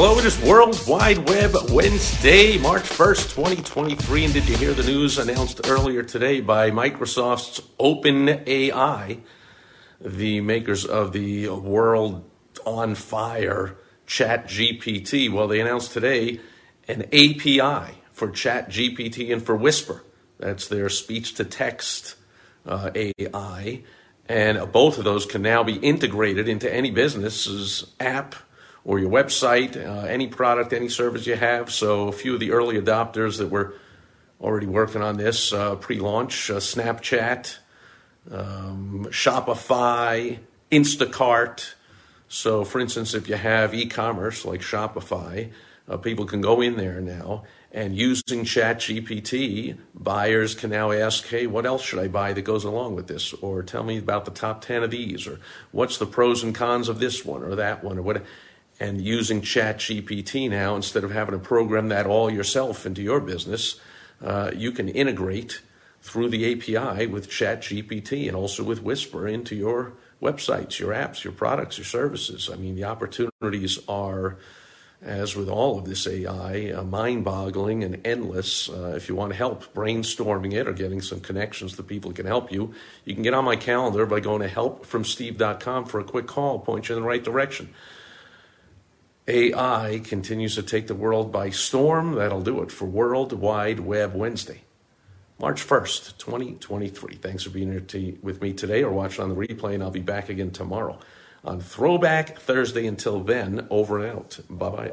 Hello, it is World Wide Web Wednesday, March 1st, 2023. And did you hear the news announced earlier today by Microsoft's OpenAI, the makers of the world on fire Chat GPT? Well, they announced today an API for Chat GPT and for Whisper. That's their speech to text uh, AI. And both of those can now be integrated into any business's app or your website, uh, any product, any service you have. So a few of the early adopters that were already working on this uh, pre-launch: uh, Snapchat, um, Shopify, Instacart. So, for instance, if you have e-commerce like Shopify, uh, people can go in there now and using ChatGPT, buyers can now ask, hey, what else should I buy that goes along with this? Or tell me about the top 10 of these, or what's the pros and cons of this one or that one, or what and using ChatGPT now, instead of having to program that all yourself into your business, uh, you can integrate through the API with ChatGPT and also with Whisper into your websites, your apps, your products, your services. I mean, the opportunities are, as with all of this AI, uh, mind boggling and endless. Uh, if you want help brainstorming it or getting some connections to people who can help you, you can get on my calendar by going to helpfromsteve.com for a quick call, point you in the right direction. AI continues to take the world by storm. That'll do it for World Wide Web Wednesday, March 1st, 2023. Thanks for being here with me today or watching on the replay, and I'll be back again tomorrow on Throwback Thursday. Until then, over and out. Bye bye.